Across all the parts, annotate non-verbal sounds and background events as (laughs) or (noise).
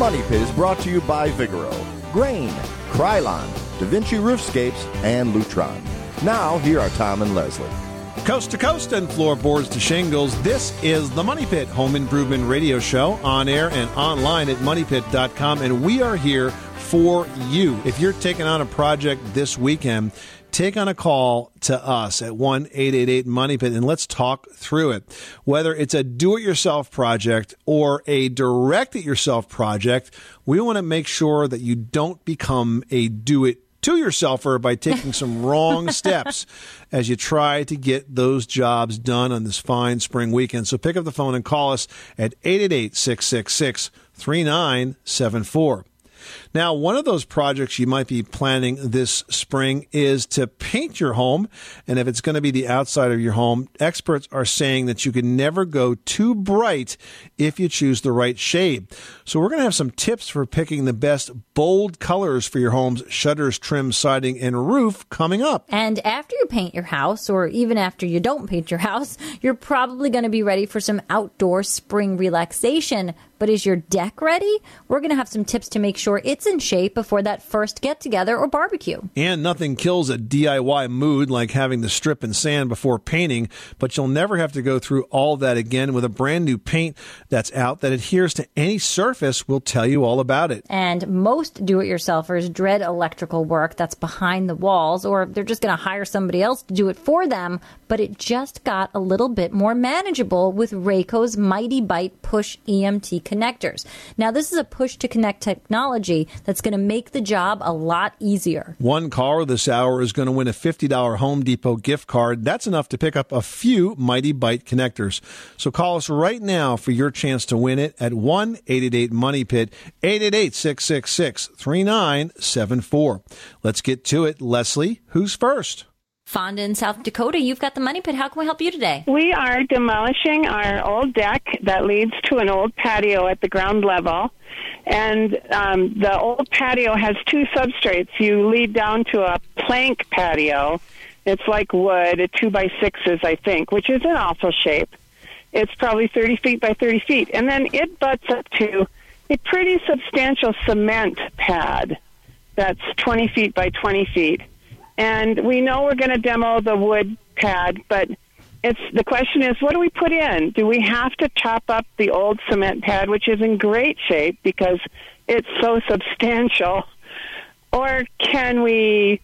Money Pit is brought to you by Vigoro, Grayne, Krylon, Da Vinci Roofscapes, and Lutron. Now, here are Tom and Leslie. Coast to coast and floorboards to shingles, this is the Money Pit Home Improvement Radio Show on air and online at moneypit.com. And we are here for you. If you're taking on a project this weekend, take on a call to us at 1 888 Money Pit and let's talk through it. Whether it's a do it yourself project or a direct it yourself project, we want to make sure that you don't become a do it to yourselfer by taking some (laughs) wrong steps as you try to get those jobs done on this fine spring weekend. So pick up the phone and call us at 888 666 3974. Now, one of those projects you might be planning this spring is to paint your home. And if it's going to be the outside of your home, experts are saying that you can never go too bright if you choose the right shade. So we're going to have some tips for picking the best bold colors for your home's shutters, trim, siding, and roof coming up. And after you paint your house, or even after you don't paint your house, (laughs) you're probably going to be ready for some outdoor spring relaxation. But is your deck ready? We're going to have some tips to make sure it's in shape before that first get together or barbecue. And nothing kills a DIY mood like having to strip and sand before painting, but you'll never have to go through all that again with a brand new paint that's out that adheres to any surface. We'll tell you all about it. And most do it yourselfers dread electrical work that's behind the walls, or they're just going to hire somebody else to do it for them. But it just got a little bit more manageable with Raco's Mighty Bite Push EMT connectors. Now, this is a push to connect technology that's going to make the job a lot easier. One caller this hour is going to win a $50 Home Depot gift card. That's enough to pick up a few Mighty Bite connectors. So call us right now for your chance to win it at 1 888 Money Pit, 888 666 3974. Let's get to it. Leslie, who's first? Fonda in South Dakota, you've got the money pit. How can we help you today? We are demolishing our old deck that leads to an old patio at the ground level. And um, the old patio has two substrates. You lead down to a plank patio. It's like wood, a two by sixes, I think, which is an awful shape. It's probably 30 feet by 30 feet. And then it butts up to a pretty substantial cement pad that's 20 feet by 20 feet and we know we're going to demo the wood pad, but it's the question is what do we put in? Do we have to chop up the old cement pad, which is in great shape because it's so substantial, or can we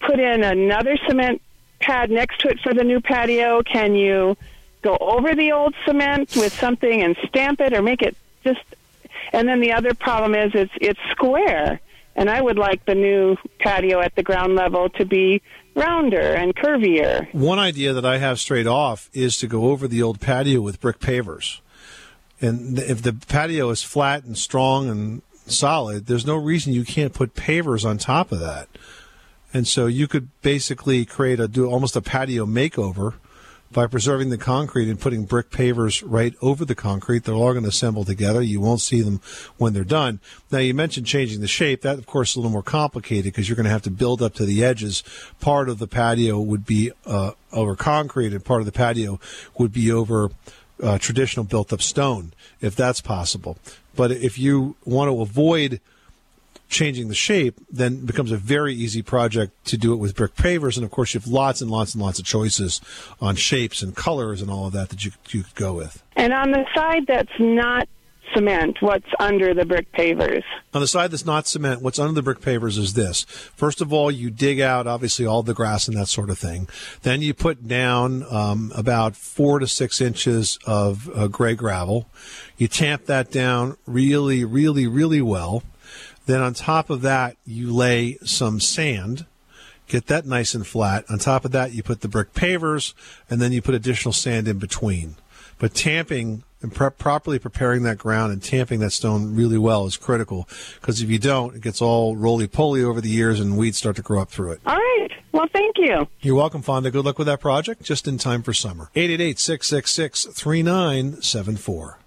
put in another cement pad next to it for the new patio? Can you go over the old cement with something and stamp it, or make it just? And then the other problem is it's it's square and I would like the new patio at the ground level to be rounder and curvier. One idea that I have straight off is to go over the old patio with brick pavers. And if the patio is flat and strong and solid, there's no reason you can't put pavers on top of that. And so you could basically create a do almost a patio makeover by preserving the concrete and putting brick pavers right over the concrete. They're all going to assemble together. You won't see them when they're done. Now, you mentioned changing the shape. That, of course, is a little more complicated because you're going to have to build up to the edges. Part of the patio would be uh, over concrete, and part of the patio would be over uh, traditional built up stone, if that's possible. But if you want to avoid changing the shape, then it becomes a very easy project to do it with brick pavers. And of course, you have lots and lots and lots of choices on shapes and colors and all of that that you, you could go with. And on the side that's not cement, what's under the brick pavers? On the side that's not cement, what's under the brick pavers is this. First of all, you dig out obviously all the grass and that sort of thing. Then you put down um, about four to six inches of uh, gray gravel. You tamp that down really, really, really well. Then on top of that, you lay some sand, get that nice and flat. On top of that, you put the brick pavers, and then you put additional sand in between. But tamping and pre- properly preparing that ground and tamping that stone really well is critical because if you don't, it gets all roly poly over the years and weeds start to grow up through it. All right. Well, thank you. You're welcome, Fonda. Good luck with that project. Just in time for summer. 888 666 3974.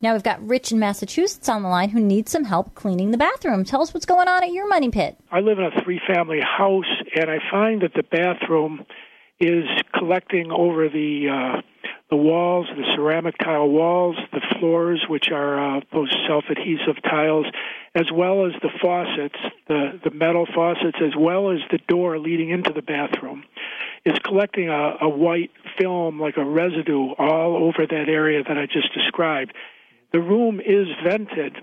Now we've got Rich in Massachusetts on the line who needs some help cleaning the bathroom. Tell us what's going on at your money pit. I live in a three family house, and I find that the bathroom is collecting over the uh, the walls, the ceramic tile walls, the floors, which are uh, those self-adhesive tiles, as well as the faucets, the the metal faucets, as well as the door leading into the bathroom, is collecting a, a white film like a residue all over that area that I just described. The room is vented.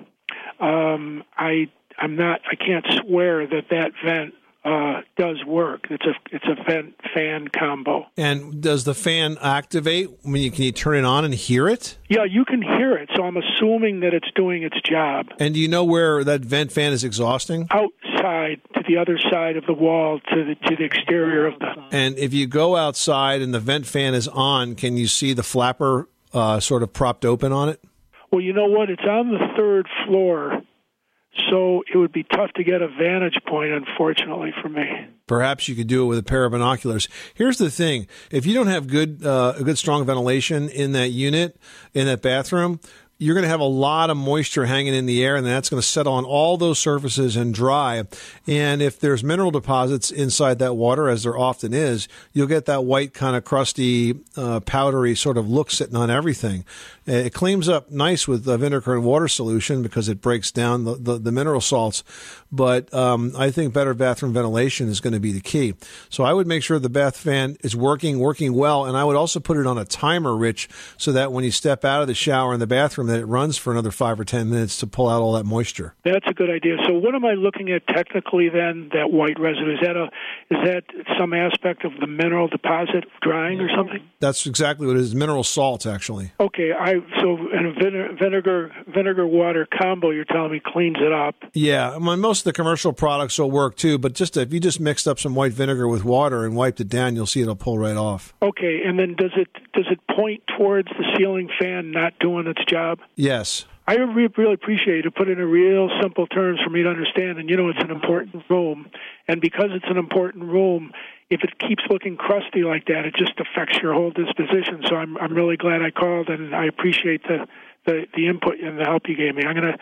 Um, I I'm not. I can't swear that that vent uh, does work. It's a it's a vent fan combo. And does the fan activate? I mean, can you turn it on and hear it? Yeah, you can hear it. So I'm assuming that it's doing its job. And do you know where that vent fan is exhausting? Outside to the other side of the wall to the to the exterior of the. And if you go outside and the vent fan is on, can you see the flapper uh, sort of propped open on it? Well, you know what? It's on the third floor so it would be tough to get a vantage point, unfortunately, for me. Perhaps you could do it with a pair of binoculars. Here's the thing: if you don't have good, uh, good strong ventilation in that unit, in that bathroom, you're going to have a lot of moisture hanging in the air, and that's going to settle on all those surfaces and dry. And if there's mineral deposits inside that water, as there often is, you'll get that white kind of crusty, uh, powdery sort of look sitting on everything. It cleans up nice with the vinegar and water solution because it breaks down the, the, the mineral salts. But um, I think better bathroom ventilation is going to be the key. So I would make sure the bath fan is working, working well, and I would also put it on a timer, Rich, so that when you step out of the shower in the bathroom, that it runs for another five or ten minutes to pull out all that moisture. That's a good idea. So what am I looking at technically then? That white residue is that a is that some aspect of the mineral deposit drying or something? That's exactly what it is. Mineral salts, actually. Okay, I so in a vinegar vinegar water combo, you're telling me cleans it up. Yeah, I mean, most of the commercial products will work too, but just if you just mixed up some white vinegar with water and wiped it down, you'll see it'll pull right off. Okay, and then does it does it point towards the ceiling fan not doing its job? Yes. I really appreciate you to put it in real simple terms for me to understand. And you know, it's an important room, and because it's an important room, if it keeps looking crusty like that, it just affects your whole disposition. So I'm I'm really glad I called, and I appreciate the the, the input and the help you gave me. I'm gonna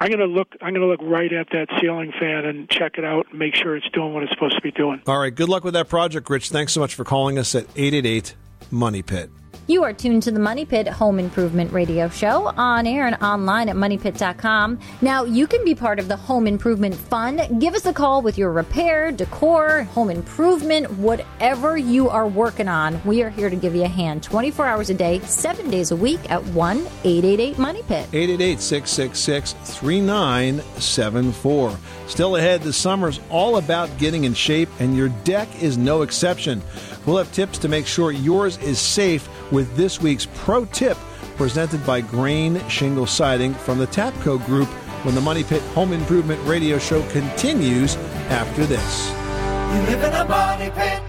I'm gonna look I'm gonna look right at that ceiling fan and check it out and make sure it's doing what it's supposed to be doing. All right, good luck with that project, Rich. Thanks so much for calling us at 888 Money Pit. You are tuned to the Money Pit Home Improvement Radio Show on air and online at moneypit.com. Now, you can be part of the Home Improvement Fund. Give us a call with your repair, decor, home improvement, whatever you are working on. We are here to give you a hand 24 hours a day, seven days a week at 1 888 Money Pit. 888 666 3974. Still ahead, the summer's all about getting in shape, and your deck is no exception. We'll have tips to make sure yours is safe with this week's pro tip presented by Grayne Shingle Siding from the Tapco Group when the Money Pit Home Improvement Radio Show continues after this. You live in a money pit.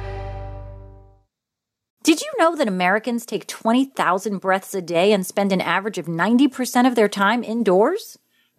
Did you know that Americans take 20,000 breaths a day and spend an average of 90% of their time indoors?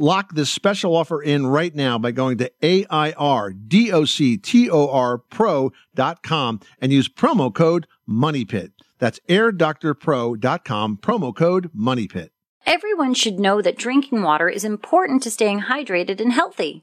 Lock this special offer in right now by going to AIRDOCTOR and use promo code MONEYPIT. That's airdoctorpro.com, promo code MONEYPIT. Everyone should know that drinking water is important to staying hydrated and healthy.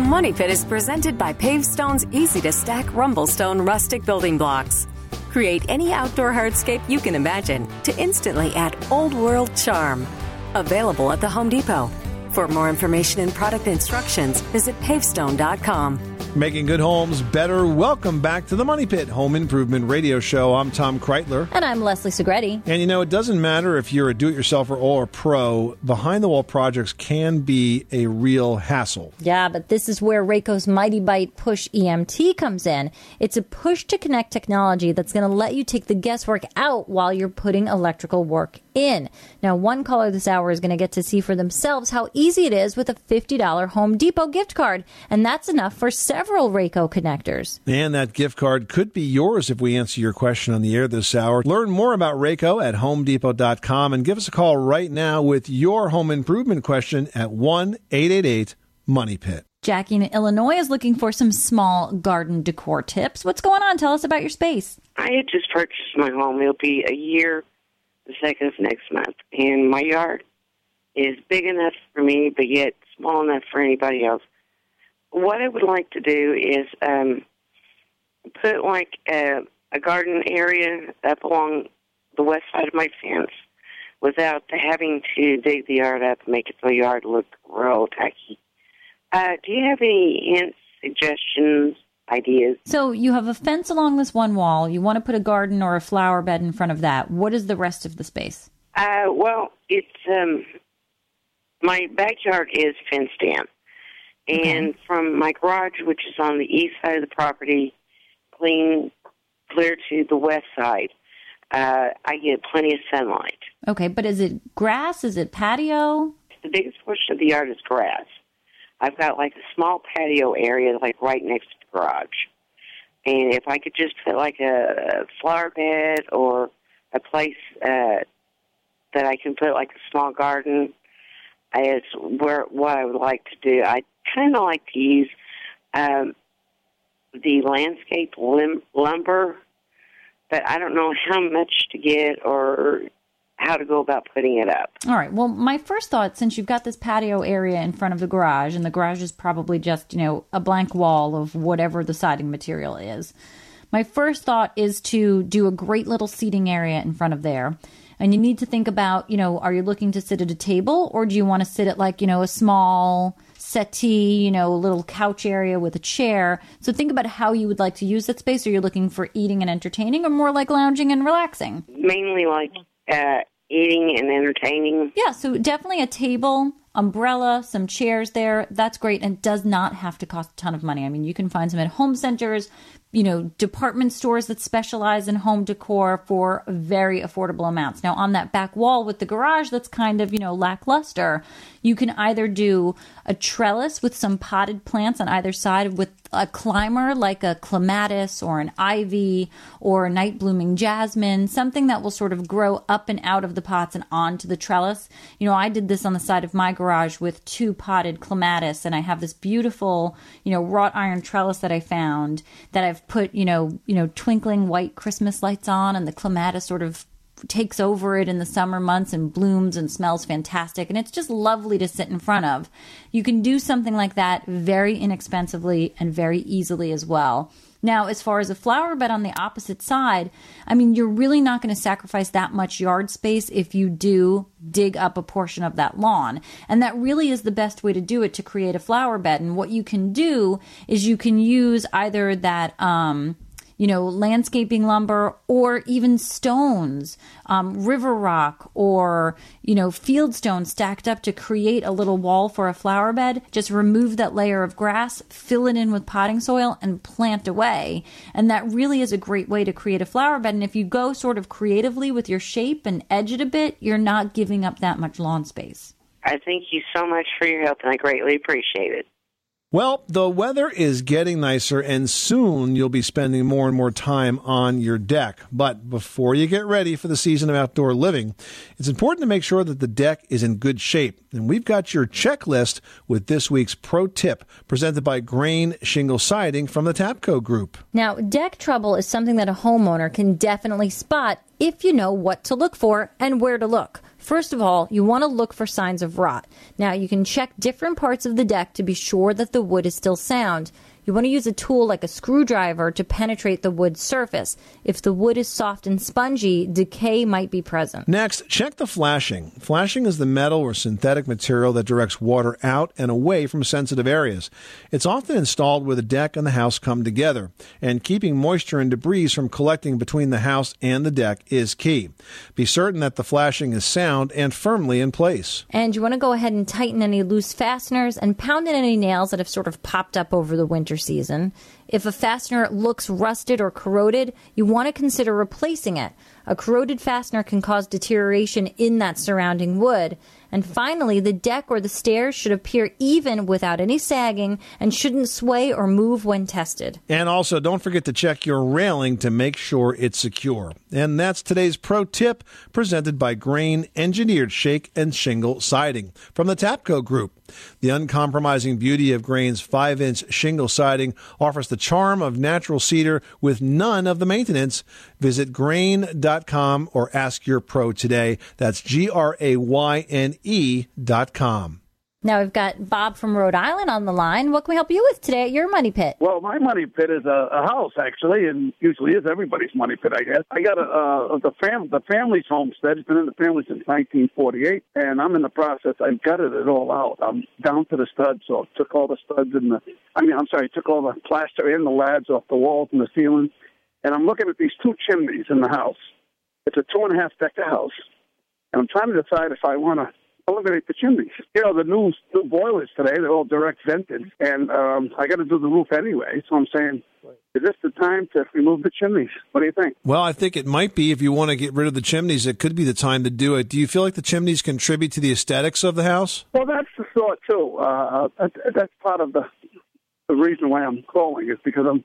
Money Pit is presented by Pavestone's easy to stack Rumblestone rustic building blocks. Create any outdoor hardscape you can imagine to instantly add old world charm. Available at the Home Depot. For more information and product instructions, visit pavestone.com. Making good homes better. Welcome back to the Money Pit Home Improvement Radio Show. I'm Tom Kraeutler. And I'm Leslie Segrete. And you know, it doesn't matter if you're a do it yourselfer or a pro, behind the wall projects can be a real hassle. Yeah, but this is where Raco's Mighty Bite Push EMT comes in. It's a push to connect technology that's going to let you take the guesswork out while you're putting electrical work in. Now, one caller this hour is going to get to see for themselves how easy it is with a $50 Home Depot gift card. And that's enough for several Raco connectors. And that gift card could be yours if we answer your question on the air this hour. Learn more about Raco at homedepot.com and give us a call right now with your home improvement question at 1 888 Money Pit. Jackie in Illinois is looking for some small garden decor tips. What's going on? Tell us about your space. I had just purchased my home. It'll be a year the second of next month. And my yard is big enough for me, but yet small enough for anybody else. What I would like to do is um, put like a, a garden area up along the west side of my fence without having to dig the yard up and make it the yard look real tacky. Uh, do you have any hints, suggestions, ideas? So you have a fence along this one wall. You want to put a garden or a flower bed in front of that. What is the rest of the space? Uh, well, it's um, my backyard is fenced in, and Okay. from my garage, which is on the east side of the property, clean clear to the west side, uh, I get plenty of sunlight. Okay, but is it grass? Is it patio? The biggest portion of the yard is grass. I've got like a small patio area, like right next to the garage. And if I could just put like a, flower bed or a place uh, that I can put like a small garden, is where what I would like to do. I kind of like to use um, the landscape lim- lumber, but I don't know how much to get or how to go about putting it up. All right. Well, my first thought, since you've got this patio area in front of the garage, and the garage is probably just, you know, a blank wall of whatever the siding material is, my first thought is to do a great little seating area in front of there. And you need to think about, you know, are you looking to sit at a table or do you want to sit at like, you know, a small settee, you know, a little couch area with a chair? So think about how you would like to use that space. Are you looking for eating and entertaining or more like lounging and relaxing? Mainly like uh, eating and entertaining. Yeah, so definitely a table, umbrella, some chairs there. That's great and does not have to cost a ton of money. I mean, you can find some at home centers, you know, department stores that specialize in home decor for very affordable amounts. Now, on that back wall with the garage that's kind of, you know, lackluster, you can either do a trellis with some potted plants on either side with a climber like a clematis or an ivy or a night blooming jasmine, something that will sort of grow up and out of the pots and onto the trellis. You know, I did this on the side of my garage with two potted clematis and I have this beautiful, you know, wrought iron trellis that I found that I've put, you know, you know, twinkling white Christmas lights on and the clematis sort of takes over it in the summer months and blooms and smells fantastic and it's just lovely to sit in front of. You can do something like that very inexpensively and very easily as well. Now, as far as a flower bed on the opposite side, I mean, you're really not going to sacrifice that much yard space if you do dig up a portion of that lawn. And that really is the best way to do it to create a flower bed. And what you can do is you can use either that, um, you know, landscaping lumber or even stones, um, river rock or, you know, field stone stacked up to create a little wall for a flower bed. Just remove that layer of grass, fill it in with potting soil, and plant away. And that really is a great way to create a flower bed. And if you go sort of creatively with your shape and edge it a bit, you're not giving up that much lawn space. I thank you so much for your help, and I greatly appreciate it. Well, the weather is getting nicer, and soon you'll be spending more and more time on your deck. But before you get ready for the season of outdoor living, it's important to make sure that the deck is in good shape. And we've got your checklist with this week's pro tip presented by Grayne Shingle Siding from the Tapco Group. Now, deck trouble is something that a homeowner can definitely spot if you know what to look for and where to look. First of all, you want to look for signs of rot. Now, you can check different parts of the deck to be sure that the wood is still sound. You want to use a tool like a screwdriver to penetrate the wood's surface. If the wood is soft and spongy, decay might be present. Next, check the flashing. Flashing is the metal or synthetic material that directs water out and away from sensitive areas. It's often installed where the deck and the house come together, and keeping moisture and debris from collecting between the house and the deck is key. Be certain that the flashing is sound and firmly in place. And you want to go ahead and tighten any loose fasteners and pound in any nails that have sort of popped up over the winter season. If a fastener looks rusted or corroded, you want to consider replacing it. A corroded fastener can cause deterioration in that surrounding wood. And finally, the deck or the stairs should appear even without any sagging and shouldn't sway or move when tested. And also, don't forget to check your railing to make sure it's secure. And that's today's pro tip presented by Grayne Engineered Shake and Shingle Siding from the Tapco Group. The uncompromising beauty of Grayne's 5 inch shingle siding offers the charm of natural cedar with none of the maintenance. Visit grayne.com or ask your pro today. That's G R A Y N E.com. Now we've got Bob from Rhode Island on the line. What can we help you with today at your money pit? Well, my money pit is a, a house actually, and usually is everybody's money pit, I guess. I got a uh, the fam the family's homestead. It's been in the family since 1948, and I'm in the process. I've gutted it all out. I'm down to the studs, so I took all the studs and the. I mean, I'm sorry, took all the plaster and the lads off the walls and the ceiling, and I'm looking at these two chimneys in the house. It's a two and a half decker house, and I'm trying to decide if I want to eliminate the chimneys. You know, the new new boilers today, they're all direct vented, and um, I got to do the roof anyway. So I'm saying, is this the time to remove the chimneys? What do you think? Well, I think it might be if you want to get rid of the chimneys, it could be the time to do it. Do you feel like the chimneys contribute to the aesthetics of the house? Well, that's the thought too. Uh, that's part of the the reason why I'm calling is because I'm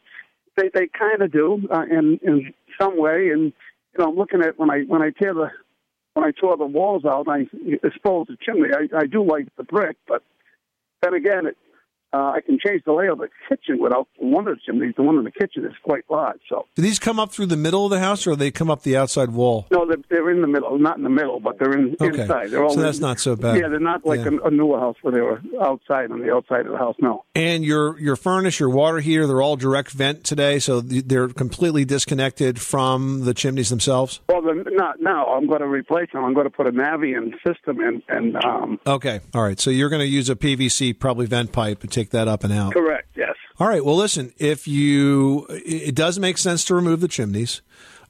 they they kind of do uh, in in some way, and you know I'm looking at when I when I tear the when I tore the walls out, I exposed the chimney. I, I do like the brick, but then again, it, uh, I can change the layout of the kitchen without one of the chimneys. The one in the kitchen is quite large. So, do these come up through the middle of the house, or do they come up the outside wall? No, they're, they're in the middle. Not in the middle, but they're in okay. inside. They're all so that's in, not so bad. Yeah, they're not like yeah. a, a, newer house where they were outside on the outside of the house. No. And your your furnace, your water heater, they're all direct vent today, so they're completely disconnected from the chimneys themselves. Well, not now. I'm going to replace them. I'm going to put a Navien system in, and um, okay, all right. So you're going to use a PVC probably vent pipe take that up and out. Correct. Yes. All right. Well, listen. If you, it does make sense to remove the chimneys.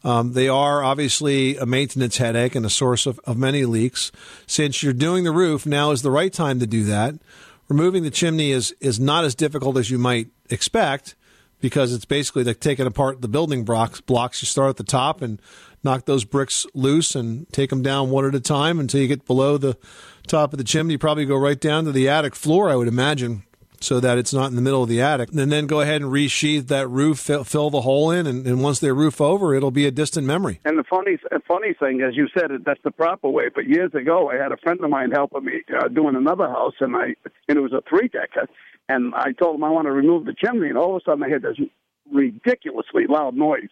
Um, they are obviously a maintenance headache and a source of, of many leaks. Since you're doing the roof, now is the right time to do that. Removing the chimney is is not as difficult as you might expect because it's basically like taking apart the building blocks. Blocks you start at the top and knock those bricks loose and take them down one at a time until you get below the top of the chimney. You probably go right down to the attic floor, I would imagine so that it's not in the middle of the attic. And then go ahead and resheath that roof, fill, fill the hole in, and, and, once they roof over, it'll be a distant memory. And the funny, funny thing, as you said, that's the proper way. But years ago, I had a friend of mine helping me uh, doing another house, and I and it was a three decker, and I told him I want to remove the chimney, and all of a sudden I heard this ridiculously loud noise,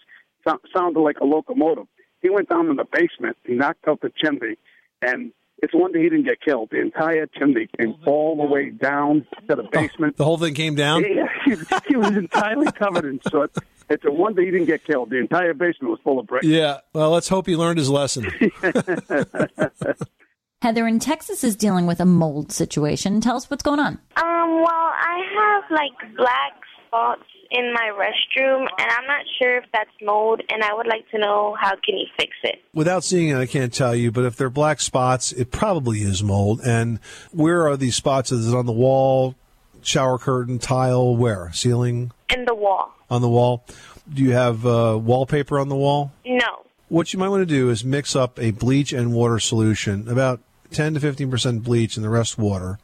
so, sounded like a locomotive. He went down in the basement, he knocked out the chimney, and it's one day he didn't get killed. The entire chimney came all the way down to the basement. Oh, the whole thing came down? (laughs) Yeah, he, he was entirely covered in soot. It's a one wonder he didn't get killed. The entire basement was full of bricks. Yeah. Well, let's hope he learned his lesson. (laughs) (laughs) Heather in Texas is dealing with a mold situation. Tell us what's going on. Um, well, I have like black spots in my restroom, and I'm not sure if that's mold, and I would like to know how can you fix it. Without seeing it, I can't tell you, but if they're black spots, it probably is mold. And where are these spots? Is it on the wall, shower curtain, tile, where? Ceiling? In the wall. On the wall. Do you have uh, wallpaper on the wall? No. What you might want to do is mix up a bleach and water solution, about 10 to 15% bleach and the rest water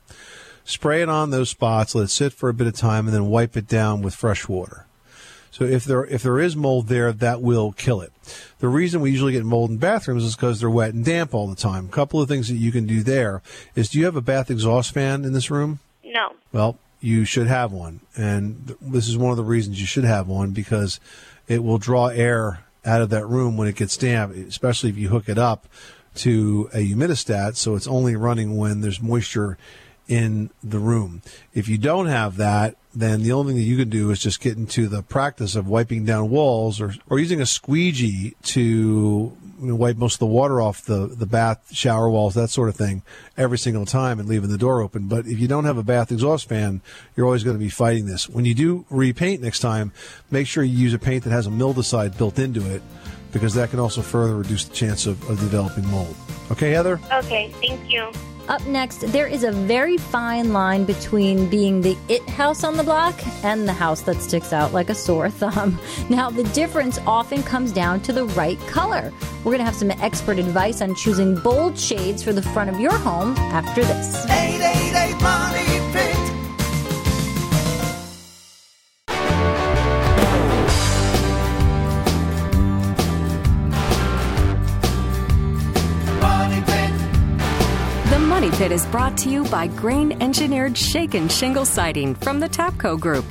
spray it on those spots, let it sit for a bit of time, and then wipe it down with fresh water. So if there if there is mold there, that will kill it. The reason we usually get mold in bathrooms is because they're wet and damp all the time. A couple of things that you can do there is: Do you have a bath exhaust fan in this room? No. Well, you should have one, and this is one of the reasons you should have one because it will draw air out of that room when it gets damp, especially if you hook it up to a humidistat, so it's only running when there's moisture in the room. If you don't have that, then the only thing that you can do is just get into the practice of wiping down walls or, or using a squeegee to wipe most of the water off the, the bath, shower walls, that sort of thing, every single time and leaving the door open. But if you don't have a bath exhaust fan, you're always going to be fighting this. When you do repaint next time, make sure you use a paint that has a mildewcide built into it because that can also further reduce the chance of, of developing mold. Okay, Heather? Okay, thank you. Up next, there is a very fine line between being the it house on the block and the house that sticks out like a sore thumb. (laughs) Now, the difference often comes down to the right color. We're going to have some expert advice on choosing bold shades for the front of your home after this. 888 Money Is brought to you by Grayne engineered shake and shingle siding from the Tapco Group.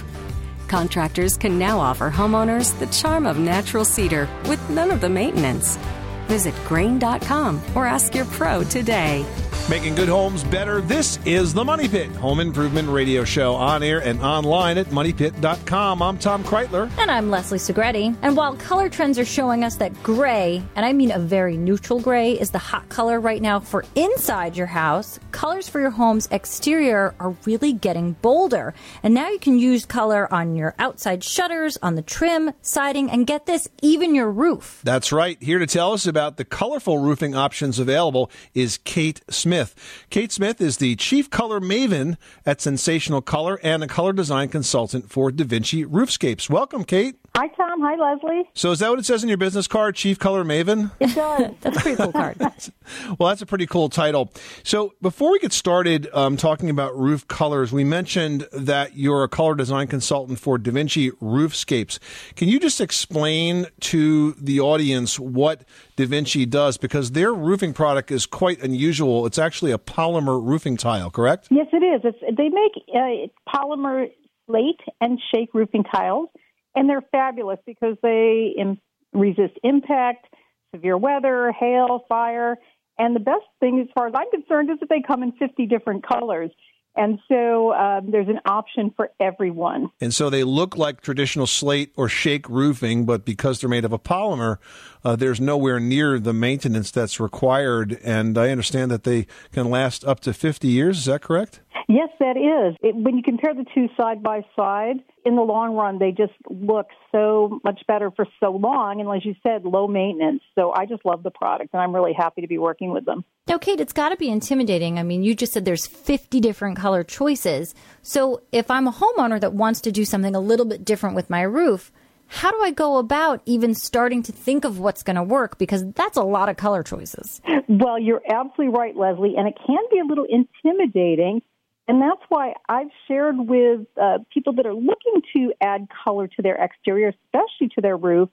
Contractors can now offer homeowners the charm of natural cedar with none of the maintenance. Visit grayne.com or ask your pro today. Making good homes better. This is the Money Pit Home Improvement Radio Show on air and online at moneypit.com. I'm Tom Kraeutler. And I'm Leslie Segrete. And while color trends are showing us that gray, and I mean a very neutral gray, is the hot color right now for inside your house, colors for your home's exterior are really getting bolder. And now you can use color on your outside shutters, on the trim, siding, and get this, even your roof. That's right. Here to tell us about the colorful roofing options available is Kate Smith. Smith. Kate Smith is the chief color maven at Sensational Color and a color design consultant for Da Vinci Roofscapes. Welcome, Kate. Hi, Tom. Hi, Leslie. So, is that what it says in your business card, Chief Color Maven? It does. that's a pretty cool card. (laughs) well, that's a pretty cool title. So, before we get started um, talking about roof colors, we mentioned that you're a color design consultant for Da Vinci Roofscapes. Can you just explain to the audience what Da Vinci does? Because their roofing product is quite unusual. It's actually a polymer roofing tile, correct? Yes, it is. It's, they make uh, polymer slate and shake roofing tiles and they're fabulous because they Im- resist impact, severe weather, hail, fire. And the best thing, as far as I'm concerned, is that they come in 50 different colors. And so um, there's an option for everyone. And so they look like traditional slate or shake roofing, but because they're made of a polymer, uh, there's nowhere near the maintenance that's required. And I understand that they can last up to 50 years. Is that correct? Yes, that is. It, when you compare the two side by side, in the long run, they just look so much better for so long. And as you said, low maintenance. So I just love the product, and I'm really happy to be working with them. Now, Kate, it's got to be intimidating. I mean, you just said there's 50 different color choices. So if I'm a homeowner that wants to do something a little bit different with my roof, how do I go about even starting to think of what's going to work? Because that's a lot of color choices. Well, you're absolutely right, Leslie, and it can be a little intimidating. And that's why I've shared with uh, people that are looking to add color to their exterior, especially to their roof,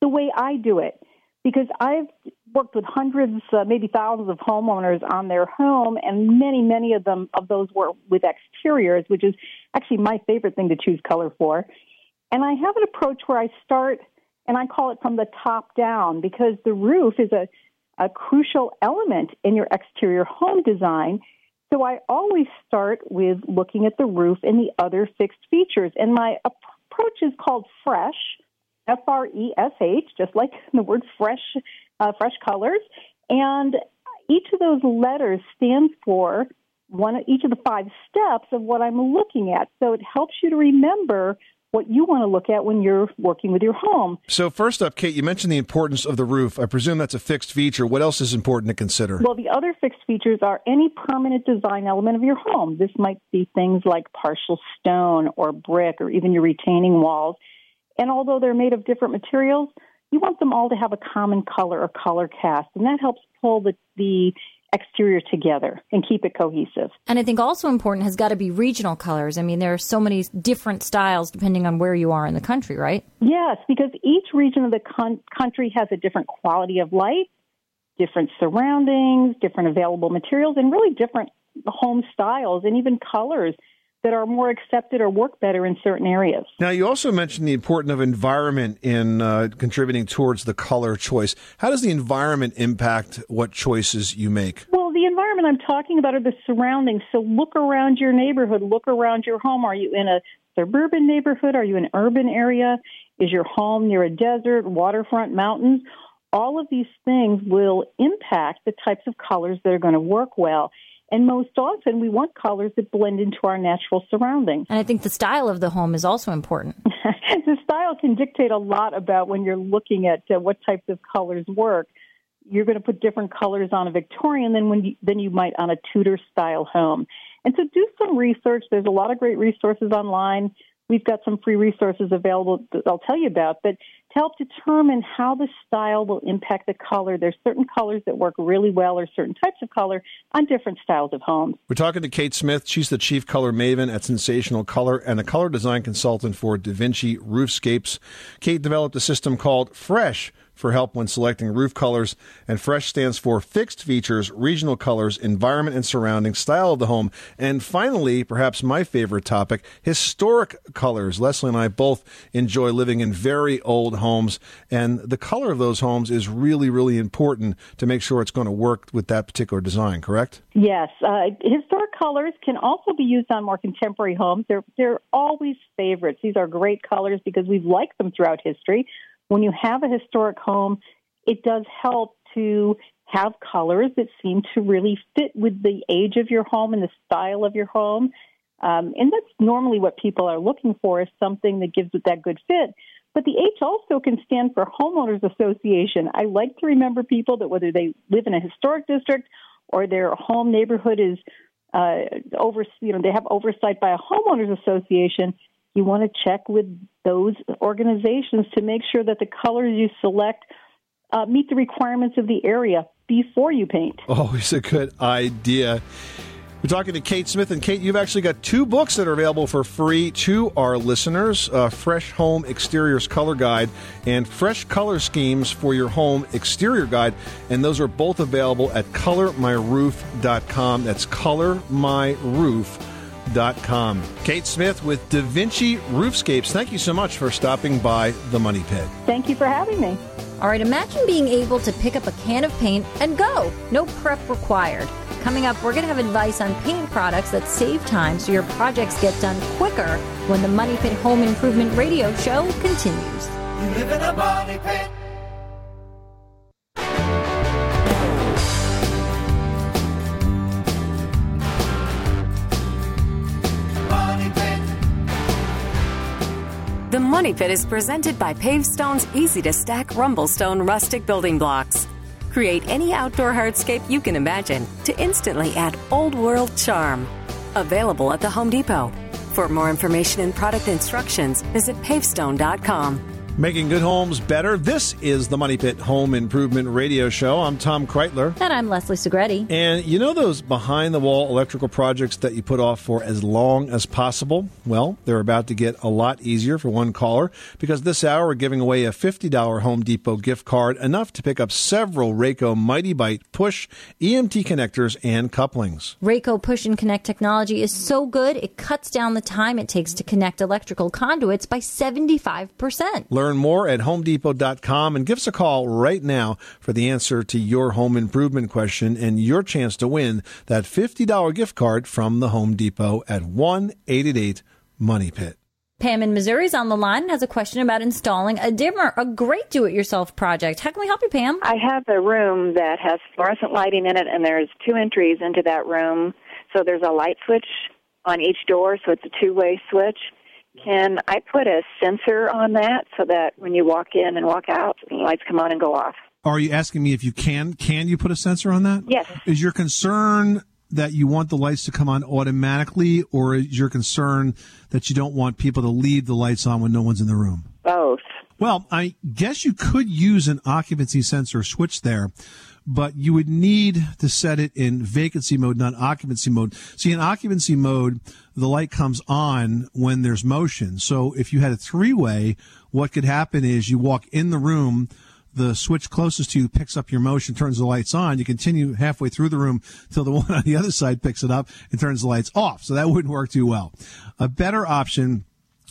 the way I do it. Because I've worked with hundreds, uh, maybe thousands of homeowners on their home, and many, many of them of those were with exteriors, which is actually my favorite thing to choose color for. And I have an approach where I start, and I call it from the top down, because the roof is a, a crucial element in your exterior home design. So I always start with looking at the roof and the other fixed features. And my approach is called fresh, F R E S H, just like (laughs) the word fresh, uh, fresh colors. And each of those letters stands for one, of each of the five steps of what I'm looking at. So it helps you to remember what you want to look at when you're working with your home. So, first up, Kate, you mentioned the importance of the roof. I presume that's a fixed feature. What else is important to consider? Well, the other fixed features are any permanent design element of your home. This might be things like partial stone or brick or even your retaining walls. And although they're made of different materials, you want them all to have a common color or color cast, and that helps pull the, the exterior together and keep it cohesive. And I think also important has got to be regional colors. I mean, there are so many different styles depending on where you are in the country, right? Yes, because each region of the con- country has a different quality of light, different surroundings, different available materials, and really different home styles and even colors that are more accepted or work better in certain areas. Now, you also mentioned the importance of environment in uh, contributing towards the color choice. How does the environment impact what choices you make? Well, the environment I'm talking about are the surroundings. So look around your neighborhood, look around your home. Are you in a suburban neighborhood? Are you in an urban area? Is your home near a desert, waterfront, mountains? All of these things will impact the types of colors that are going to work well. And most often, we want colors that blend into our natural surroundings. And I think the style of the home is also important. (laughs) the style can dictate a lot about when you're looking at uh, what types of colors work. You're going to put different colors on a Victorian than when you, than you might on a Tudor style home. And so, do some research. There's a lot of great resources online. We've got some free resources available that I'll tell you about. But to help determine how the style will impact the color. There's certain colors that work really well or certain types of color on different styles of homes. We're talking to Kate Smith. She's the chief color maven at Sensational Color and a color design consultant for DaVinci Roofscapes. Kate developed a system called Fresh for help when selecting roof colors. And FRESH stands for fixed features, regional colors, environment and surrounding, style of the home. And finally, perhaps my favorite topic, historic colors. Leslie and I both enjoy living in very old homes, and the color of those homes is really, really important to make sure it's going to work with that particular design, correct? Yes. Uh, historic colors can also be used on more contemporary homes. They're, they're always favorites. These are great colors because we've liked them throughout history when you have a historic home, it does help to have colors that seem to really fit with the age of your home and the style of your home. Um, and that's normally what people are looking for is something that gives it that good fit. But the H also can stand for Homeowners Association. I like to remember people that whether they live in a historic district or their home neighborhood is uh, over, you know, they have oversight by a homeowners association, you want to check with those organizations to make sure that the colors you select uh, meet the requirements of the area before you paint. (laughs) Always a good idea. We're talking to Kate Smith, and Kate, you've actually got two books that are available for free to our listeners uh, Fresh Home Exteriors Color Guide and Fresh Color Schemes for Your Home Exterior Guide. And those are both available at colormyroof.com. That's colormyroof.com com. Kate Smith with Da Vinci Roofscapes. Thank you so much for stopping by the Money Pit. Thank you for having me. All right, imagine being able to pick up a can of paint and go. No prep required. Coming up, we're going to have advice on paint products that save time so your projects get done quicker when the Money Pit Home Improvement Radio Show continues. You live in a money pit. Money Pit is presented by Pavestone's easy to stack Rumblestone rustic building blocks. Create any outdoor hardscape you can imagine to instantly add old world charm. Available at the Home Depot. For more information and product instructions, visit pavestone.com. Making good homes better. This is the Money Pit Home Improvement Radio Show. I'm Tom Kraeutler. And I'm Leslie Segrete. And you know those behind the wall electrical projects that you put off for as long as possible? Well, they're about to get a lot easier for one caller because this hour we're giving away a $50 Home Depot gift card, enough to pick up several Raco Mighty Bite push EMT connectors and couplings. Raco Push and Connect technology is so good, it cuts down the time it takes to connect electrical conduits by 75%. Learn more at homedepot.com and give us a call right now for the answer to your home improvement question and your chance to win that $50 gift card from the Home Depot at 1 888 Money Pit. Pam in Missouri is on the line and has a question about installing a dimmer, a great do it yourself project. How can we help you, Pam? I have a room that has fluorescent lighting in it, and there's two entries into that room. So there's a light switch on each door, so it's a two way switch. Can I put a sensor on that so that when you walk in and walk out, the lights come on and go off? Are you asking me if you can? Can you put a sensor on that? Yes. Is your concern that you want the lights to come on automatically, or is your concern that you don't want people to leave the lights on when no one's in the room? Both. Well, I guess you could use an occupancy sensor switch there, but you would need to set it in vacancy mode, not occupancy mode. See, in occupancy mode, the light comes on when there's motion. So if you had a three way, what could happen is you walk in the room, the switch closest to you picks up your motion, turns the lights on. You continue halfway through the room till the (laughs) one on the other side picks it up and turns the lights off. So that wouldn't work too well. A better option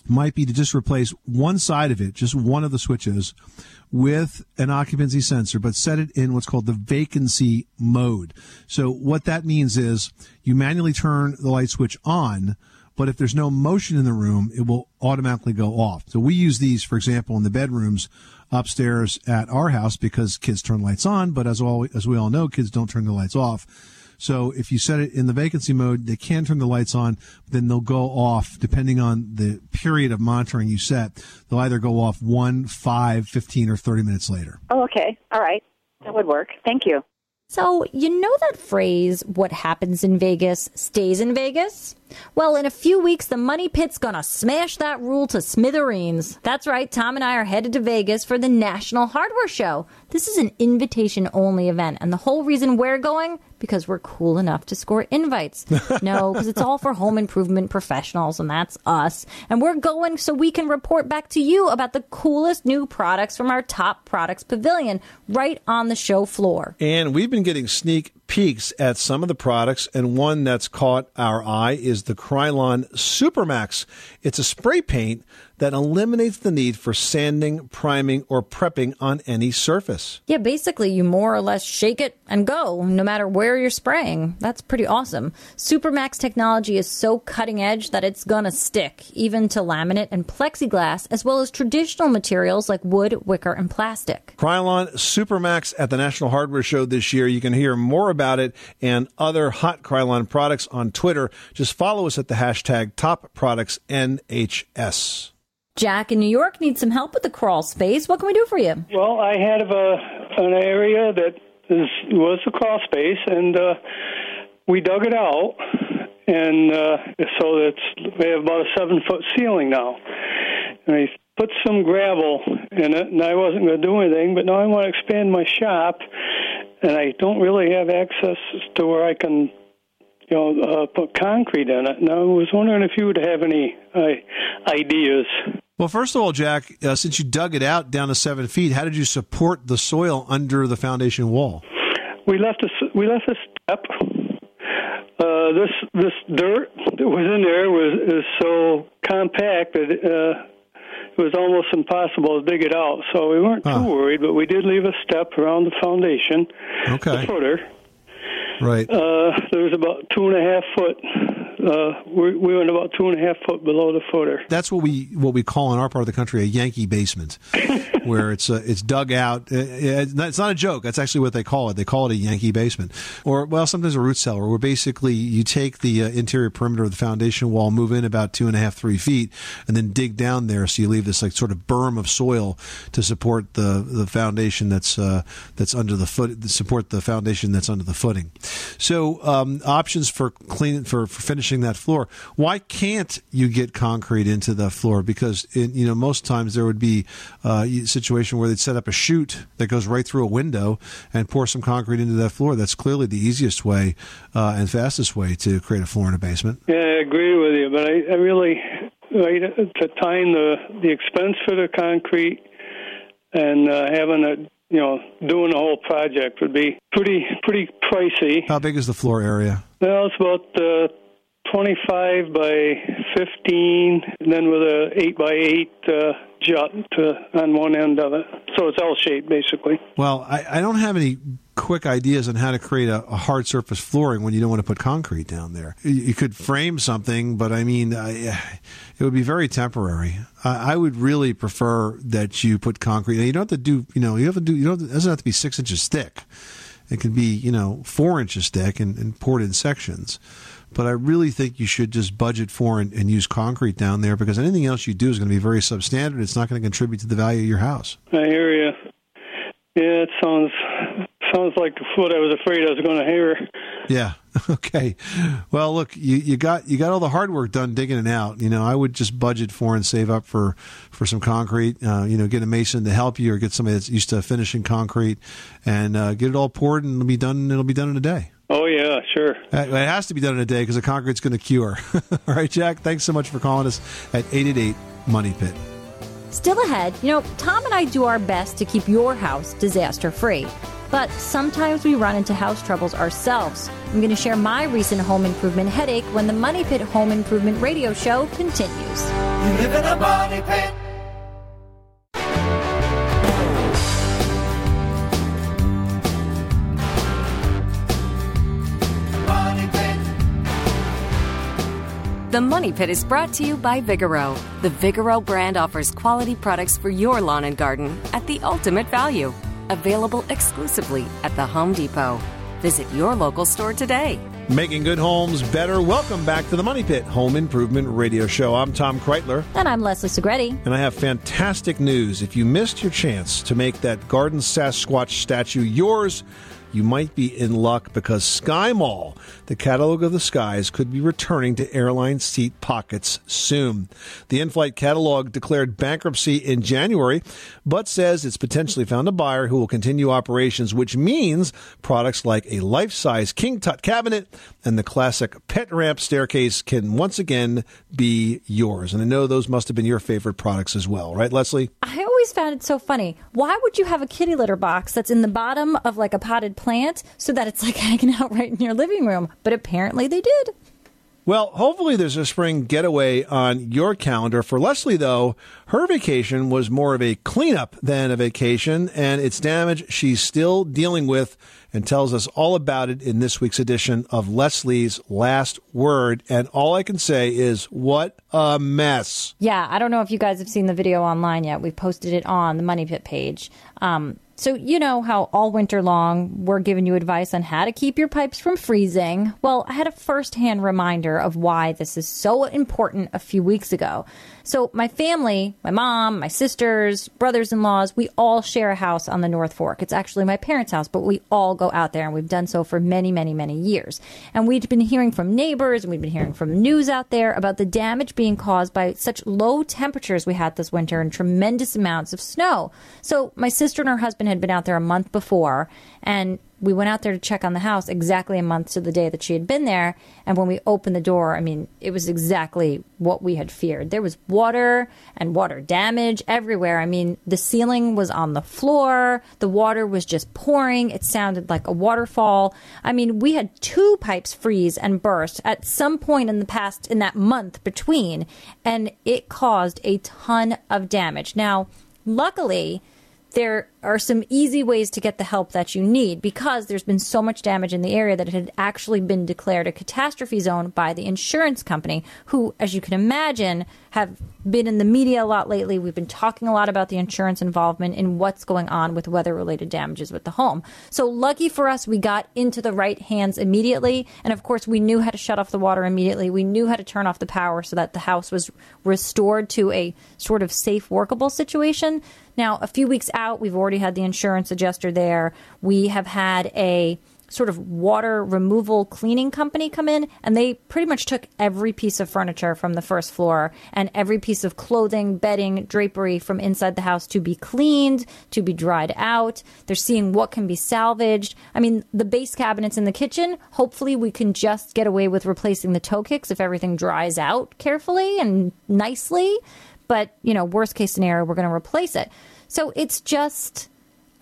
might be to just replace one side of it, just one of the switches, with an occupancy sensor, but set it in what's called the vacancy mode. So what that means is you manually turn the light switch on, but if there's no motion in the room, it will automatically go off. So we use these, for example, in the bedrooms upstairs at our house because kids turn lights on, but as all, as we all know, kids don't turn the lights off. So if you set it in the vacancy mode, they can turn the lights on, then they'll go off depending on the period of monitoring you set. They'll either go off one, five, 15, or 30 minutes later. Oh, okay. All right. That would work. Thank you. So, you know that phrase, what happens in Vegas stays in Vegas? Well, in a few weeks, the Money Pit's gonna smash that rule to smithereens. That's right, Tom and I are headed to Vegas for the National Hardware Show. This is an invitation only event, and the whole reason we're going? Because we're cool enough to score invites. (laughs) no, because it's all for home improvement professionals, and that's us. And we're going so we can report back to you about the coolest new products from our top products pavilion right on the show floor. And we've been getting sneak peeks at some of the products, and one that's caught our eye is the Krylon SuperMaxx. It's a spray paint that eliminates the need for sanding, priming, or prepping on any surface. Yeah, basically, you more or less shake it and go, no matter where you're spraying. That's pretty awesome. SuperMaxx technology is so cutting edge that it's gonna stick, even to laminate and plexiglass, as well as traditional materials like wood, wicker, and plastic. Krylon SuperMaxx at the National Hardware Show this year. You can hear more about it and other hot Krylon products on Twitter. Just follow us at the hashtag Top Products NHS. Jack in New York needs some help with the crawl space. What can we do for you? Well, I had a, an area that is, was a crawl space, and uh, we dug it out, and uh, so it's we have about a seven foot ceiling now. And I put some gravel in it, and I wasn't going to do anything, but now I want to expand my shop, and I don't really have access to where I can you know, uh, put concrete in it. Now, I was wondering if you would have any uh, ideas. Well, first of all, Jack, uh, since you dug it out down to seven feet, how did you support the soil under the foundation wall? We left a we left a step. Uh, this this dirt that was in there was is so compact that uh, it was almost impossible to dig it out. So we weren't too worried, but we did leave a step around the foundation, okay. the footer. Right. Uh, there was about two and a half foot uh, we we went about two and a half foot below the footer. That's what we what we call in our part of the country a Yankee basement, (laughs) where it's uh, it's dug out. Uh, It's not, it's not a joke. That's actually what they call it. They call it a Yankee basement, or well, sometimes a root cellar, where basically you take the uh, interior perimeter of the foundation wall, move in about two and a half three feet, and then dig down there. So you leave this like sort of berm of soil to support the the foundation that's uh, that's under the foot support the foundation that's under the footing. So um, options for cleaning for, for finishing that floor. Why can't you get concrete into the floor? Because in, you know most times there would be uh, a situation where they'd set up a chute that goes right through a window and pour some concrete into that floor. That's clearly the easiest way uh, and fastest way to create a floor in a basement. Yeah, I agree with you, but I, I really right to time the the expense for the concrete and uh, having a you know doing the whole project would be pretty pretty pricey. How big is the floor area? Well, it's about uh, 25 by 15, and then with a 8 by 8 uh, jut on one end of it. So it's L shaped, basically. Well, I, I don't have any quick ideas on how to create a, a hard surface flooring when you don't want to put concrete down there. You, you could frame something, but I mean, I, it would be very temporary. I, I would really prefer that you put concrete. Now, you don't have to do, you know, you have to do, you don't, it doesn't have to be six inches thick. It can be, you know, four inches thick and, and poured in sections. But I really think you should just budget for and, and use concrete down there because anything else you do is going to be very substandard. It's not going to contribute to the value of your house. I hear you. Yeah, it sounds sounds like the foot I was afraid I was going to hear. Yeah. (laughs) Okay. Well, look, you, you got you got all the hard work done digging it out. You know, I would just budget for and save up for for some concrete. Uh, you know, get a mason to help you, or get somebody that's used to finishing concrete, and uh, get it all poured, and it'll be done. It'll be done in a day. Oh yeah, sure. It has to be done in a day because the concrete's going to cure. (laughs) all right, Jack. Thanks so much for calling us at eight eight eight Money Pit. Still ahead, you know, Tom and I do our best to keep your house disaster free. But sometimes we run into house troubles ourselves. I'm going to share my recent home improvement headache when the Money Pit Home Improvement Radio Show continues. You live in a money pit. Money pit. The Money Pit is brought to you by Vigoro. The Vigoro brand offers quality products for your lawn and garden at the ultimate value. Available exclusively at the Home Depot. Visit your local store today. Making good homes better. Welcome back to the Money Pit Home Improvement Radio Show. I'm Tom Kraeutler. And I'm Leslie Segrete. And I have fantastic news. If you missed your chance to make that Garden Sasquatch statue yours, you might be in luck because SkyMall, the catalog of the skies, could be returning to airline seat pockets soon. The in flight catalog declared bankruptcy in January, but says it's potentially found a buyer who will continue operations, which means products like a life size King Tut cabinet and the classic pet ramp staircase can once again be yours. And I know those must have been your favorite products as well, right, Leslie? I always found it so funny. Why would you have a kitty litter box that's in the bottom of like a potted plant so that it's like (laughs) hanging out right in your living room? But apparently they did. Well, hopefully there's a spring getaway on your calendar. For Leslie, though, her vacation was more of a cleanup than a vacation, and it's damage she's still dealing with and tells us all about it in this week's edition of Leslie's Last Word. And all I can say is, what a mess. Yeah, I don't know if you guys have seen the video online yet. We've posted it on the Money Pit page. Um, so, you know how all winter long we're giving you advice on how to keep your pipes from freezing? Well, I had a firsthand reminder of why this is so important a few weeks ago. So, my family, my mom, my sisters, brothers in laws, we all share a house on the North Fork. It's actually my parents' house, but we all go out there and we've done so for many, many, many years. And we've been hearing from neighbors and we've been hearing from news out there about the damage being caused by such low temperatures we had this winter and tremendous amounts of snow. So, my sister and her husband had been out there a month before and we went out there to check on the house exactly a month to the day that she had been there. And when we opened the door, I mean, it was exactly what we had feared. There was water and water damage everywhere. I mean, the ceiling was on the floor, the water was just pouring. It sounded like a waterfall. I mean, we had two pipes freeze and burst at some point in the past, in that month between, and it caused a ton of damage. Now, luckily, there are some easy ways to get the help that you need because there's been so much damage in the area that it had actually been declared a catastrophe zone by the insurance company, who, as you can imagine, have been in the media a lot lately. We've been talking a lot about the insurance involvement in what's going on with weather related damages with the home. So, lucky for us, we got into the right hands immediately. And of course, we knew how to shut off the water immediately. We knew how to turn off the power so that the house was restored to a sort of safe, workable situation. Now, a few weeks out, we've already had the insurance adjuster there. We have had a sort of water removal cleaning company come in and they pretty much took every piece of furniture from the first floor and every piece of clothing, bedding, drapery from inside the house to be cleaned, to be dried out. They're seeing what can be salvaged. I mean, the base cabinets in the kitchen, hopefully we can just get away with replacing the toe kicks if everything dries out carefully and nicely. But, you know, worst case scenario, we're going to replace it. So it's just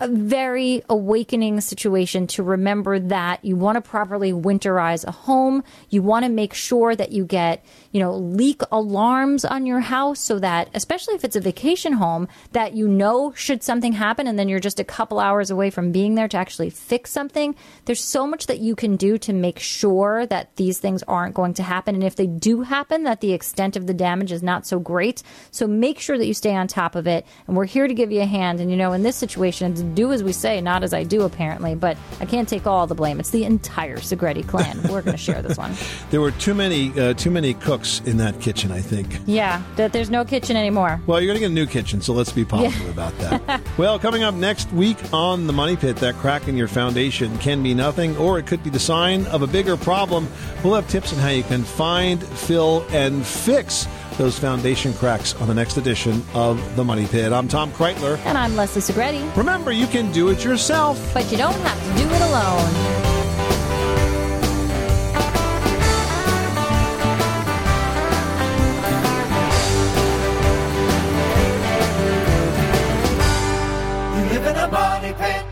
a very awakening situation to remember that you want to properly winterize a home. You want to make sure that you get, you know, leak alarms on your house so that, especially if it's a vacation home, that you know should something happen and then you're just a couple hours away from being there to actually fix something. There's so much that you can do to make sure that these things aren't going to happen. And if they do happen, that the extent of the damage is not so great. So make sure that you stay on top of it. And we're here to give you a hand. And, you know, in this situation, it's do as we say, not as I do, apparently. But I can't take all the blame. It's the entire Segrete clan. We're going to share this one. (laughs) There were too many uh, too many cooks in that kitchen. I think. Yeah, that there's no kitchen anymore. Well, you're going to get a new kitchen, so let's be positive Yeah. about that. (laughs) well, coming up next week on the Money Pit, that crack in your foundation can be nothing, or it could be the sign of a bigger problem. We'll have tips on how you can find, fill, and fix those foundation cracks on the next edition of The Money Pit. I'm Tom Kraeutler. And I'm Leslie Segrete. Remember, you can do it yourself, but you don't have to do it alone. money pit.